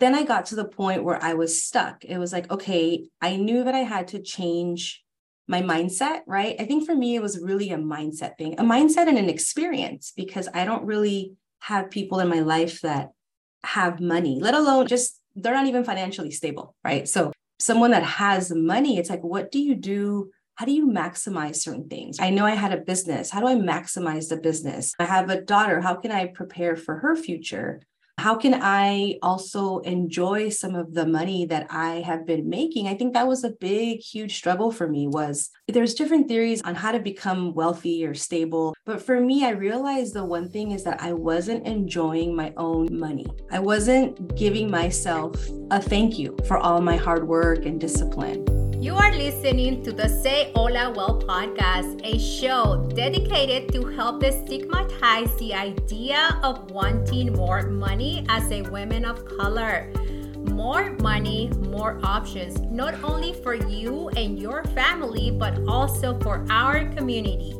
then I got to the point where I was stuck. It was like, okay, I knew that I had to change my mindset, right? I think for me, it was really a mindset thing, a mindset and an experience because I don't really have people in my life that have money, let alone just they're not even financially stable, right? So, someone that has money, it's like, what do you do? How do you maximize certain things? I know I had a business. How do I maximize the business? I have a daughter. How can I prepare for her future? How can I also enjoy some of the money that I have been making? I think that was a big, huge struggle for me was there's different theories on how to become wealthy or stable. But for me, I realized the one thing is that I wasn't enjoying my own money. I wasn't giving myself a thank you for all my hard work and discipline. You are listening to the Say Hola Wealth podcast, a show dedicated to help destigmatize the idea of wanting more money as a woman of color. More money, more options, not only for you and your family, but also for our community.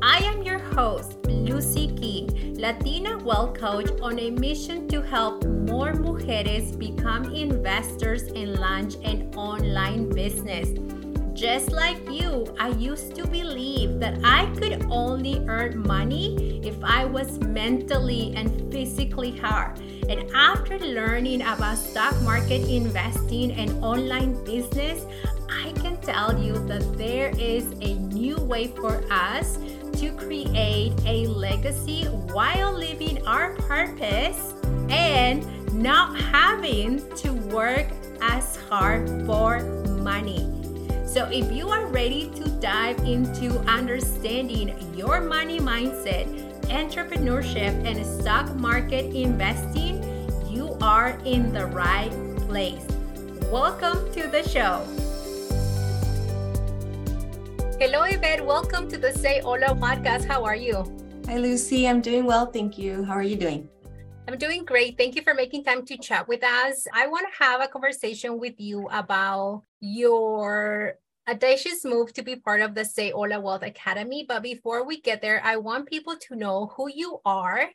I am your host, Luzy King, Latina Wealth Coach on a mission to help more mujeres become investors and launch an online business. Just like you, I used to believe that I could only earn money if I was mentally and physically hard. And after learning about stock market investing and online business, I can tell you that there is a new way for us to create a legacy while living our purpose and not having to work as hard for money. So, if you are ready to dive into understanding your money mindset, entrepreneurship, and stock market investing, you are in the right place. Welcome to the show. Hello, Yvette. Welcome to the Say Hola podcast. How are you? Hi, Luzy. I'm doing well. Thank you. How are you doing? I'm doing great. Thank you for making time to chat with us. I want to have a conversation with you about your audacious move to be part of the Say Hola Wealth Academy. But before we get there, I want people to know who you are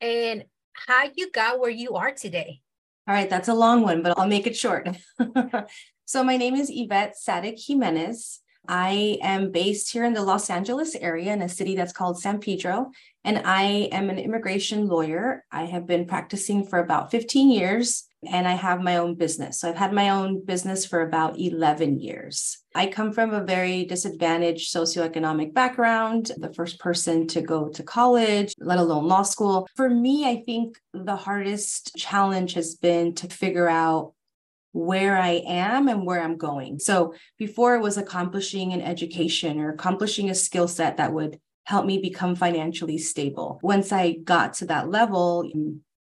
and how you got where you are today. All right, that's a long one, but I'll make it short. so, my name is Yvette Sadik Jimenez. I am based here in the Los Angeles area in a city that's called San Pedro, and I am an immigration lawyer. I have been practicing for about 15 years and I have my own business. So I've had my own business for about 11 years. I come from a very disadvantaged socioeconomic background, the first person to go to college, let alone law school. For me, I think the hardest challenge has been to figure out where I am and where I'm going. So before it was accomplishing an education or accomplishing a skill set that would help me become financially stable. Once I got to that level,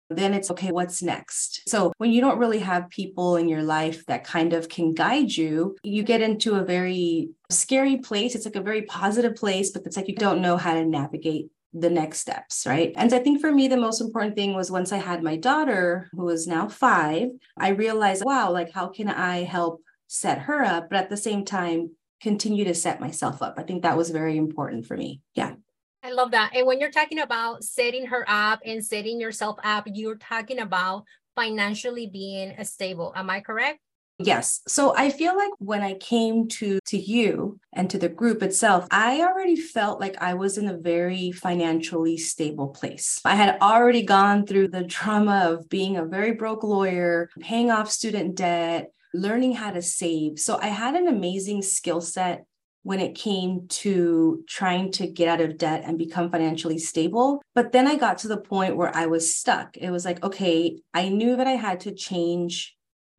then it's okay, what's next? So when you don't really have people in your life that kind of can guide you, you get into a very scary place. It's like a very positive place, but it's like you don't know how to navigate the next steps, right? And I think for me, the most important thing was once I had my daughter, who is now five, I realized, wow, like, how can I help set her up? But at the same time, continue to set myself up. I think that was very important for me. Yeah. I love that. And when you're talking about setting her up and setting yourself up, you're talking about financially being stable. Am I correct? Yes. So I feel like when I came to to you and to the group itself, I already felt like I was in a very financially stable place. I had already gone through the trauma of being a very broke lawyer, paying off student debt, learning how to save. So I had an amazing skill set when it came to trying to get out of debt and become financially stable. But then I got to the point where I was stuck. It was like, okay, I knew that I had to change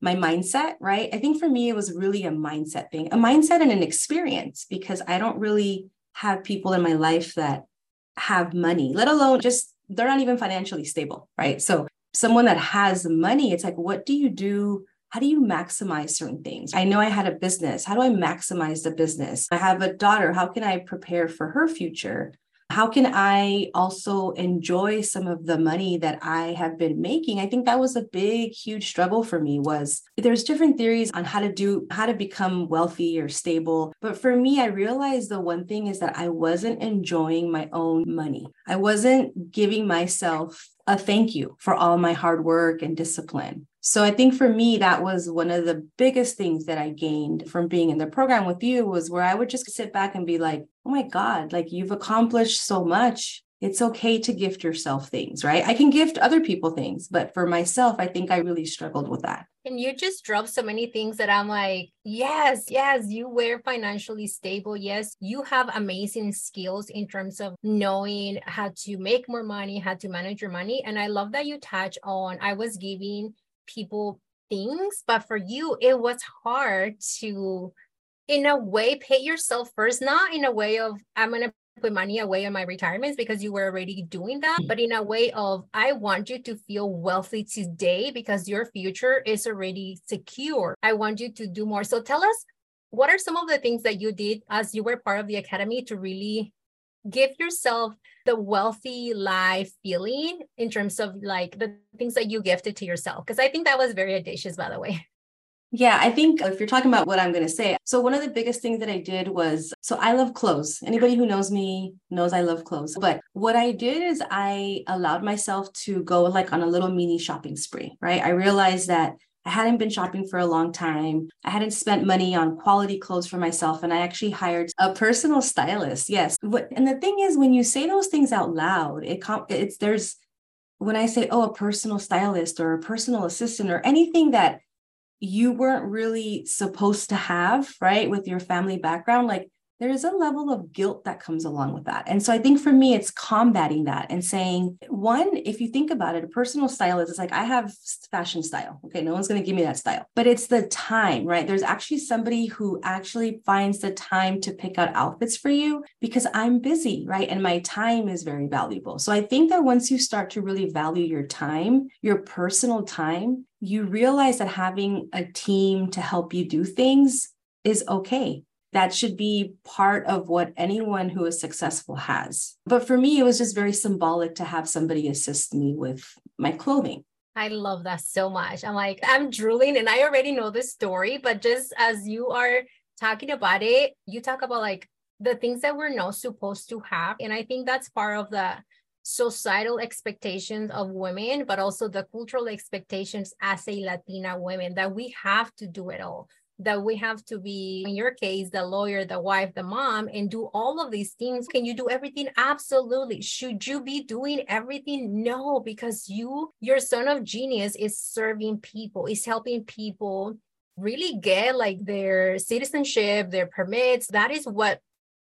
my mindset, right? I think for me, it was really a mindset thing, a mindset and an experience because I don't really have people in my life that have money, let alone just they're not even financially stable, right? So, someone that has money, it's like, what do you do? How do you maximize certain things? I know I had a business. How do I maximize the business? I have a daughter. How can I prepare for her future? How can I also enjoy some of the money that I have been making? I think that was a big, huge struggle for me was there's different theories on how to do, how to become wealthy or stable. But for me, I realized the one thing is that I wasn't enjoying my own money. I wasn't giving myself a thank you for all my hard work and discipline. So I think for me, that was one of the biggest things that I gained from being in the program with you was where I would just sit back and be like, oh my God, like you've accomplished so much. It's okay to gift yourself things, right? I can gift other people things, but for myself, I think I really struggled with that. And you just dropped so many things that I'm like, yes, yes, you were financially stable. Yes, you have amazing skills in terms of knowing how to make more money, how to manage your money. And I love that you touch on, I was giving people things, but for you, it was hard to, in a way, pay yourself first, not in a way of, I'm going to put money away on my retirements because you were already doing that, mm. but in a way of, I want you to feel wealthy today because your future is already secure. I want you to do more. So tell us, what are some of the things that you did as you were part of the academy to really give yourself the wealthy life feeling in terms of like the things that you gifted to yourself? Because I think that was very audacious, by the way. Yeah, I think if you're talking about what I'm going to say, so one of the biggest things that I did was so I love clothes. Anybody who knows me knows I love clothes. But what I did is I allowed myself to go like on a little mini shopping spree, right? I realized that I hadn't been shopping for a long time. I hadn't spent money on quality clothes for myself. And I actually hired a personal stylist. Yes. And the thing is, when you say those things out loud, it it's there's when I say, oh, a personal stylist or a personal assistant or anything that you weren't really supposed to have, right, with your family background, like there is a level of guilt that comes along with that. And so I think for me, it's combating that and saying, one, if you think about it, a personal stylist is it's like, I have fashion style. Okay, no one's going to give me that style, but it's the time, right? There's actually somebody who actually finds the time to pick out outfits for you because I'm busy, right? And my time is very valuable. So I think that once you start to really value your time, your personal time, you realize that having a team to help you do things is okay that should be part of what anyone who is successful has. But for me, it was just very symbolic to have somebody assist me with my clothing. I love that so much. I'm like, I'm drooling and I already know this story, but just as you are talking about it, you talk about like the things that we're not supposed to have. And I think that's part of the societal expectations of women, but also the cultural expectations as a Latina woman that we have to do it all that we have to be, in your case, the lawyer, the wife, the mom, and do all of these things. Can you do everything? Absolutely. Should you be doing everything? No, because you, your zone of genius, is serving people, is helping people really get like their citizenship, their permits. That is what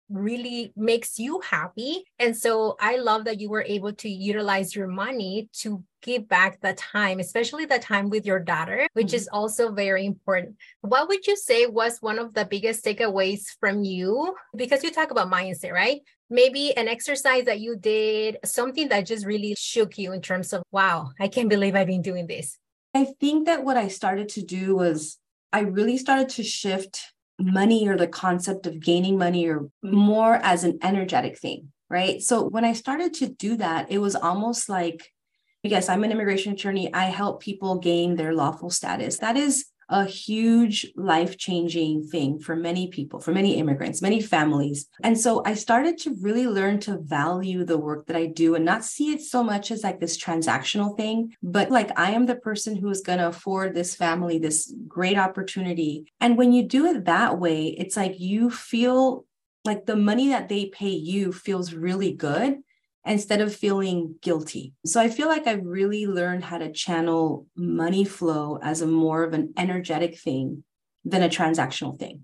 really makes you happy. And so I love that you were able to utilize your money to give back the time, especially the time with your daughter, which mm-hmm. is also very important. What would you say was one of the biggest takeaways from you? Because you talk about mindset, right? Maybe an exercise that you did, something that just really shook you in terms of, wow, I can't believe I've been doing this. I think that what I started to do was I really started to shift money or the concept of gaining money or more as an energetic thing, right? So when I started to do that, it was almost like, yes, I'm an immigration attorney. I help people gain their lawful status. That is a huge life changing thing for many people, for many immigrants, many families. And so I started to really learn to value the work that I do and not see it so much as like this transactional thing, but like I am the person who is going to afford this family this great opportunity. And when you do it that way, it's like you feel like the money that they pay you feels really good instead of feeling guilty. So I feel like I've really learned how to channel money flow as a more of an energetic thing than a transactional thing.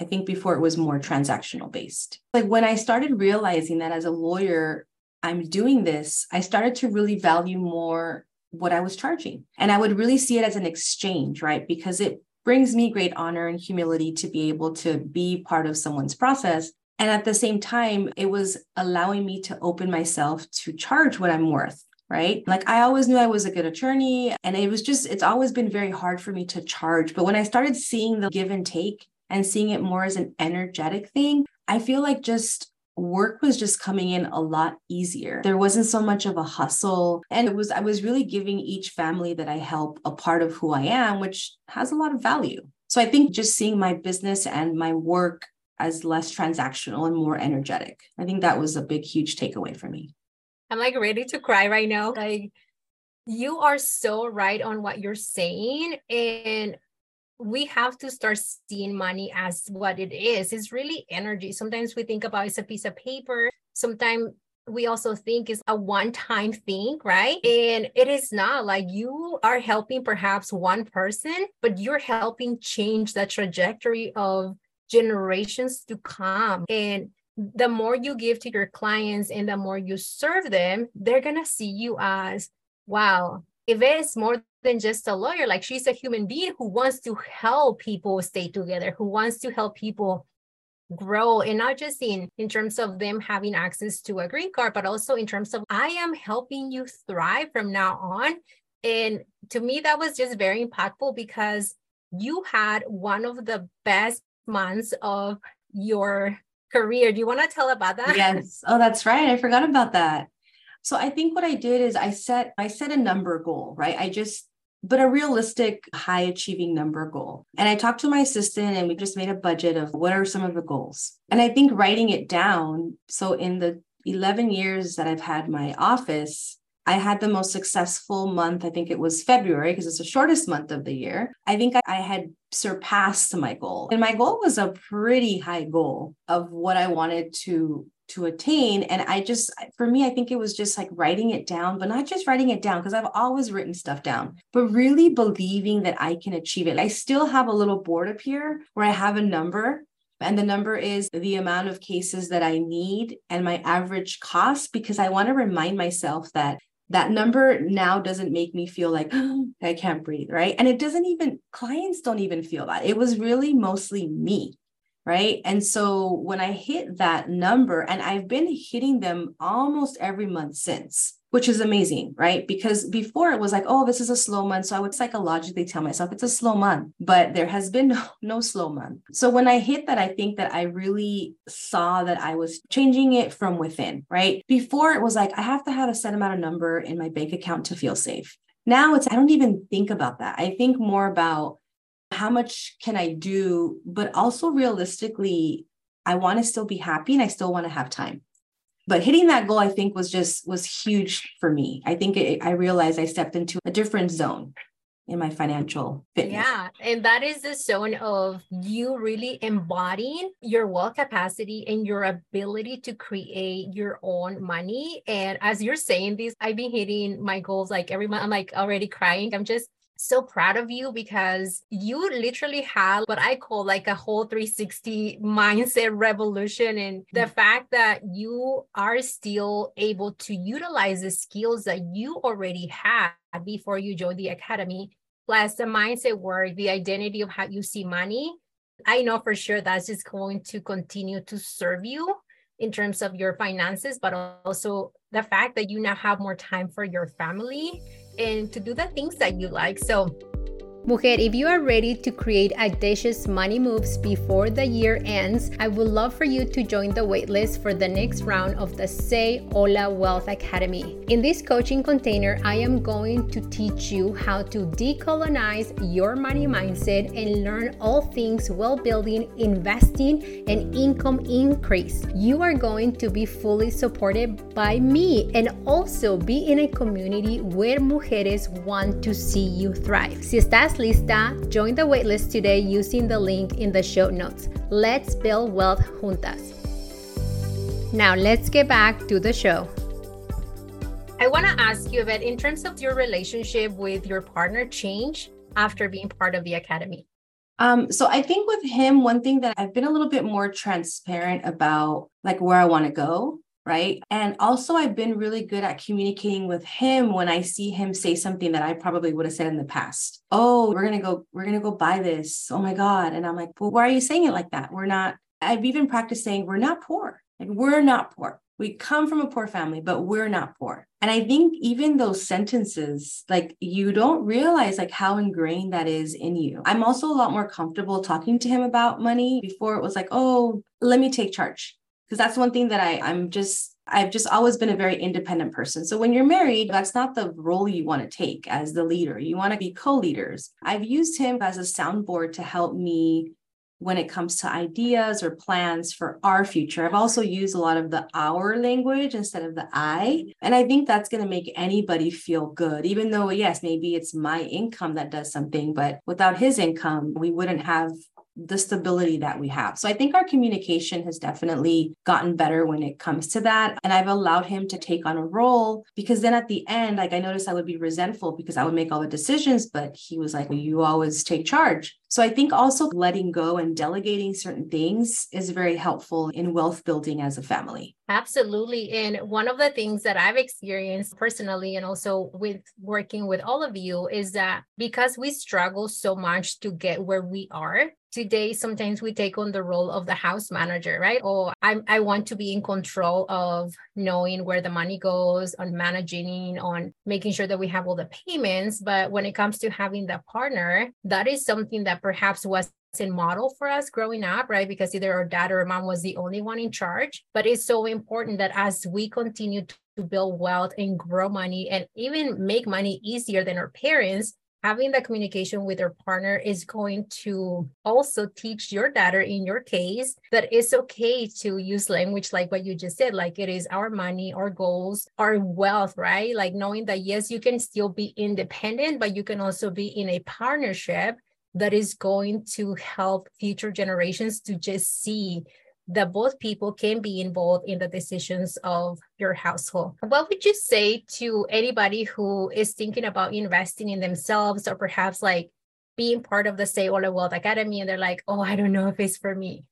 I think before it was more transactional based. Like when I started realizing that as a lawyer, I'm doing this, I started to really value more what I was charging. And I would really see it as an exchange, right? Because it brings me great honor and humility to be able to be part of someone's process and at the same time, it was allowing me to open myself to charge what I'm worth. Right. Like I always knew I was a good attorney. And it was just, it's always been very hard for me to charge. But when I started seeing the give and take and seeing it more as an energetic thing, I feel like just work was just coming in a lot easier. There wasn't so much of a hustle. And it was, I was really giving each family that I help a part of who I am, which has a lot of value. So I think just seeing my business and my work as less transactional and more energetic. I think that was a big, huge takeaway for me. I'm like ready to cry right now. Like You are so right on what you're saying. And we have to start seeing money as what it is. It's really energy. Sometimes we think about it's a piece of paper. Sometimes we also think it's a one time thing, right? And it is not like you are helping perhaps one person, but you're helping change the trajectory of generations to come. And the more you give to your clients and the more you serve them, they're going to see you as, wow, if it's more than just a lawyer, like she's a human being who wants to help people stay together, who wants to help people grow and not just in in terms of them having access to a green card but also in terms of i am helping you thrive from now on and to me that was just very impactful because you had one of the best months of your career do you want to tell about that yes oh that's right i forgot about that so i think what i did is i set i set a number goal right i just but a realistic high achieving number goal. And I talked to my assistant and we just made a budget of what are some of the goals. And I think writing it down. So in the 11 years that I've had my office, I had the most successful month. I think it was February because it's the shortest month of the year. I think I had surpassed my goal. And my goal was a pretty high goal of what I wanted to to attain and i just for me i think it was just like writing it down but not just writing it down because i've always written stuff down but really believing that i can achieve it i still have a little board up here where i have a number and the number is the amount of cases that i need and my average cost because i want to remind myself that that number now doesn't make me feel like oh, I can't breathe, right? And it doesn't even, clients don't even feel that. It was really mostly me right? And so when I hit that number, and I've been hitting them almost every month since, which is amazing, right? Because before it was like, oh, this is a slow month. So I would psychologically tell myself it's a slow month, but there has been no, no slow month. So when I hit that, I think that I really saw that I was changing it from within, right? Before it was like, I have to have a set amount of number in my bank account to feel safe. Now it's, I don't even think about that. I think more about how much can I do? But also realistically, I want to still be happy and I still want to have time. But hitting that goal, I think was just was huge for me. I think it, I realized I stepped into a different zone in my financial fitness. Yeah. And that is the zone of you really embodying your wealth capacity and your ability to create your own money. And as you're saying this, I've been hitting my goals like every month. I'm like already crying. I'm just so proud of you because you literally had what I call like a whole 360 mindset revolution. And the mm-hmm. fact that you are still able to utilize the skills that you already had before you joined the academy, plus the mindset work, the identity of how you see money. I know for sure that's just going to continue to serve you in terms of your finances, but also the fact that you now have more time for your family and to do the things that you like. So Mujer, if you are ready to create audacious money moves before the year ends, I would love for you to join the waitlist for the next round of the Say Hola Wealth Academy. In this coaching container, I am going to teach you how to decolonize your money mindset and learn all things wealth building, investing, and income increase. You are going to be fully supported by me and also be in a community where mujeres want to see you thrive. Si estás lista, join the waitlist today using the link in the show notes. Let's build wealth juntas. Now, let's get back to the show. I want to ask you about in terms of your relationship with your partner change after being part of the academy. Um, so I think with him, one thing that I've been a little bit more transparent about, like where I want to go right? And also, I've been really good at communicating with him when I see him say something that I probably would have said in the past. Oh, we're to go, we're to go buy this. Oh my God. And I'm like, well, why are you saying it like that? We're not, I've even practiced saying we're not poor. Like, we're not poor. We come from a poor family, but we're not poor. And I think even those sentences, like you don't realize like how ingrained that is in you. I'm also a lot more comfortable talking to him about money. Before it was like, oh, let me take charge because that's one thing that I I'm just I've just always been a very independent person. So when you're married, that's not the role you want to take as the leader. You want to be co-leaders. I've used him as a soundboard to help me when it comes to ideas or plans for our future. I've also used a lot of the our language instead of the I. And I think that's going to make anybody feel good, even though, yes, maybe it's my income that does something, but without his income, we wouldn't have the stability that we have. So I think our communication has definitely gotten better when it comes to that. And I've allowed him to take on a role because then at the end, like I noticed I would be resentful because I would make all the decisions, but he was like, well, you always take charge. So I think also letting go and delegating certain things is very helpful in wealth building as a family. Absolutely. And one of the things that I've experienced personally and also with working with all of you is that because we struggle so much to get where we are, today sometimes we take on the role of the house manager right oh, or i i want to be in control of knowing where the money goes on managing on making sure that we have all the payments but when it comes to having the partner that is something that perhaps was in model for us growing up, right? Because either our dad or mom was the only one in charge. But it's so important that as we continue to build wealth and grow money and even make money easier than our parents, having that communication with your partner is going to also teach your daughter in your case that it's okay to use language like what you just said like it is our money our goals our wealth right? Like knowing that yes you can still be independent but you can also be in a partnership that is going to help future generations to just see that both people can be involved in the decisions of your household. What would you say to anybody who is thinking about investing in themselves or perhaps like being part of the Say Hola Wealth Academy and they're like, oh, I don't know if it's for me?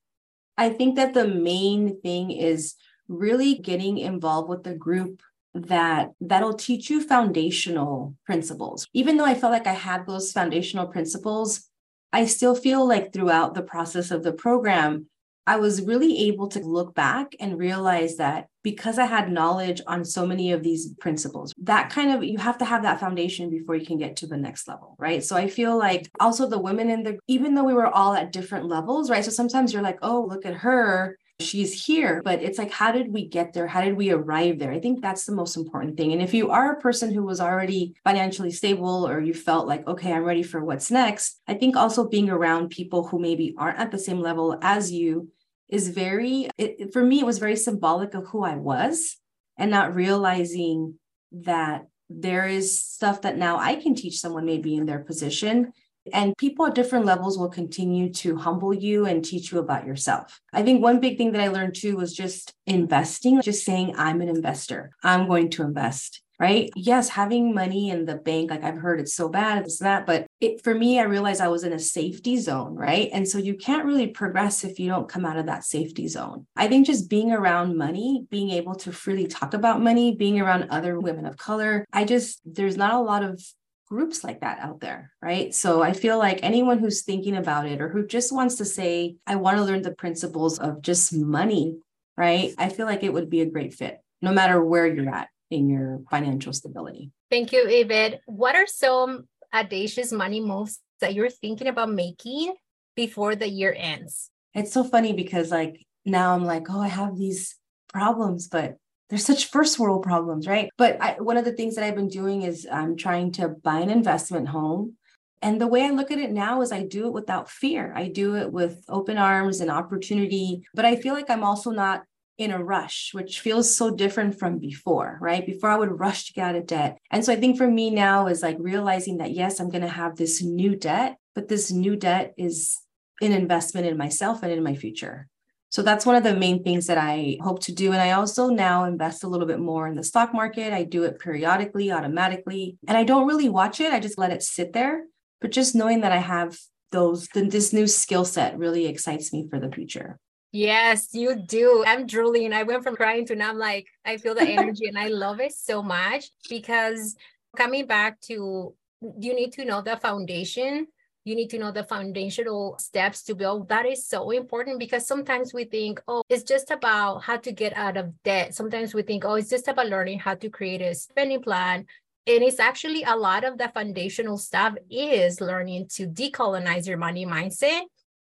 I think that the main thing is really getting involved with the group that that'll teach you foundational principles. Even though I felt like I had those foundational principles, I still feel like throughout the process of the program, I was really able to look back and realize that because I had knowledge on so many of these principles, that kind of you have to have that foundation before you can get to the next level, right? So I feel like also the women in the, even though we were all at different levels, right? So sometimes you're like, oh, look at her she's here but it's like how did we get there? How did we arrive there? I think that's the most important thing. And if you are a person who was already financially stable or you felt like okay i'm ready for what's next i think also being around people who maybe aren't at the same level as you is very it, for me it was very symbolic of who i was and not realizing that there is stuff that now i can teach someone maybe in their position and people at different levels will continue to humble you and teach you about yourself. I think one big thing that I learned too was just investing, just saying, I'm an investor, I'm going to invest. Right. Yes, having money in the bank, like I've heard it's so bad, it's that. But it, for me, I realized I was in a safety zone. Right. And so you can't really progress if you don't come out of that safety zone. I think just being around money, being able to freely talk about money, being around other women of color, I just, there's not a lot of groups like that out there, right? So I feel like anyone who's thinking about it or who just wants to say, I want to learn the principles of just money, right? I feel like it would be a great fit no matter where you're at in your financial stability. Thank you, Yvette. What are some audacious money moves that you're thinking about making before the year ends? It's so funny because like now I'm like, oh, I have these problems, but there's such first world problems, right? But I, one of the things that I've been doing is I'm trying to buy an investment home. And the way I look at it now is I do it without fear. I do it with open arms and opportunity. But I feel like I'm also not in a rush, which feels so different from before, right? Before I would rush to get out of debt. And so I think for me now is like realizing that, yes, I'm going to have this new debt, but this new debt is an investment in myself and in my future. So that's one of the main things that I hope to do. And I also now invest a little bit more in the stock market. I do it periodically, automatically, and I don't really watch it. I just let it sit there. But just knowing that I have those, this new skill set really excites me for the future. Yes, you do. I'm drooling. I went from crying to now I'm like, I feel the energy and I love it so much because coming back to you need to know the foundation you need to know the foundational steps to build. That is so important because sometimes we think, oh, it's just about how to get out of debt. Sometimes we think, oh, it's just about learning how to create a spending plan. And it's actually a lot of the foundational stuff is learning to decolonize your money mindset.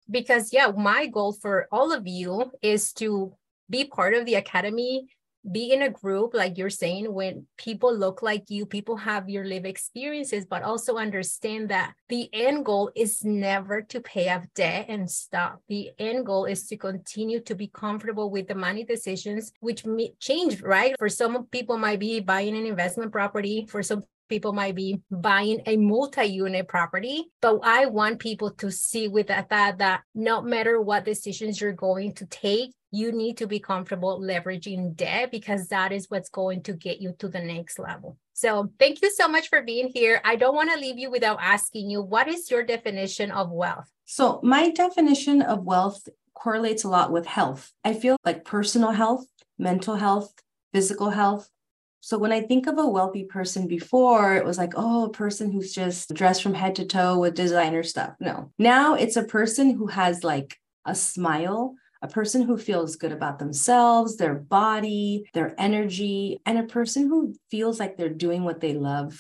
Because, yeah, my goal for all of you is to be part of the academy be in a group, like you're saying, when people look like you, people have your live experiences, but also understand that the end goal is never to pay off debt and stop. The end goal is to continue to be comfortable with the money decisions, which may change, right? For some people might be buying an investment property. For some people might be buying a multi-unit property but i want people to see with that, that that no matter what decisions you're going to take you need to be comfortable leveraging debt because that is what's going to get you to the next level so thank you so much for being here i don't want to leave you without asking you what is your definition of wealth so my definition of wealth correlates a lot with health i feel like personal health mental health physical health so when I think of a wealthy person before, it was like, oh, a person who's just dressed from head to toe with designer stuff. No. Now it's a person who has like a smile, a person who feels good about themselves, their body, their energy, and a person who feels like they're doing what they love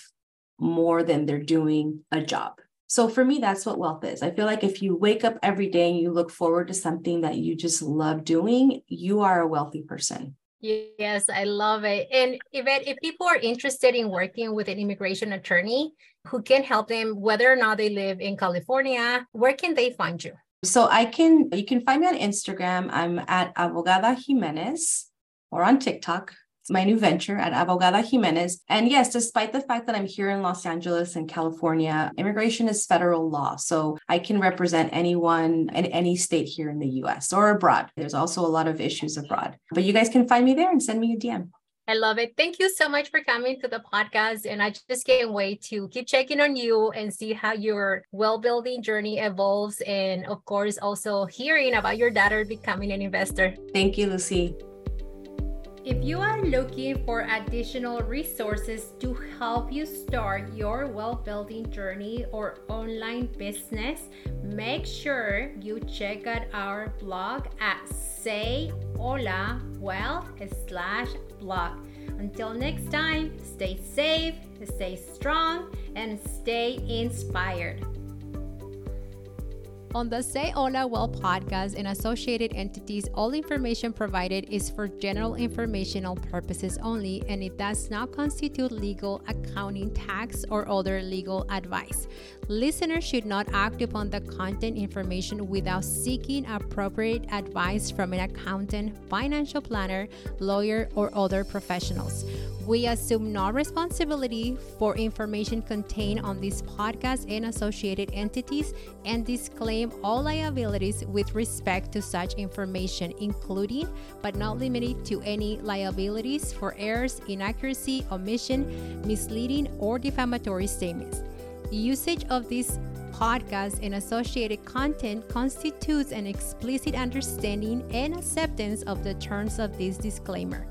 more than they're doing a job. So for me, that's what wealth is. I feel like if you wake up every day and you look forward to something that you just love doing, you are a wealthy person. Yes, I love it. And Yvette, if people are interested in working with an immigration attorney who can help them, whether or not they live in California, where can they find you? So I can, you can find me on Instagram. I'm at Abogada Jimenez or on TikTok. It's my new venture at Abogada Jimenez. And yes, despite the fact that I'm here in Los Angeles and California, immigration is federal law. So I can represent anyone in any state here in the US or abroad. There's also a lot of issues abroad. But you guys can find me there and send me a DM. I love it. Thank you so much for coming to the podcast. And I just can't wait to keep checking on you and see how your well building journey evolves. And of course, also hearing about your daughter becoming an investor. Thank you, Luzy. If you are looking for additional resources to help you start your wealth building journey or online business, make sure you check out our blog at say hola wealth slash Until next time, stay safe, stay strong, and stay inspired. On the Say Hola Wealth podcast and associated entities, all information provided is for general informational purposes only and it does not constitute legal, accounting, tax, or other legal advice. Listeners should not act upon the content information without seeking appropriate advice from an accountant, financial planner, lawyer, or other professionals. We assume no responsibility for information contained on this podcast and associated entities and disclaim all liabilities with respect to such information, including but not limited to any liabilities for errors, inaccuracy, omission, misleading, or defamatory statements. Usage of this podcast and associated content constitutes an explicit understanding and acceptance of the terms of this disclaimer.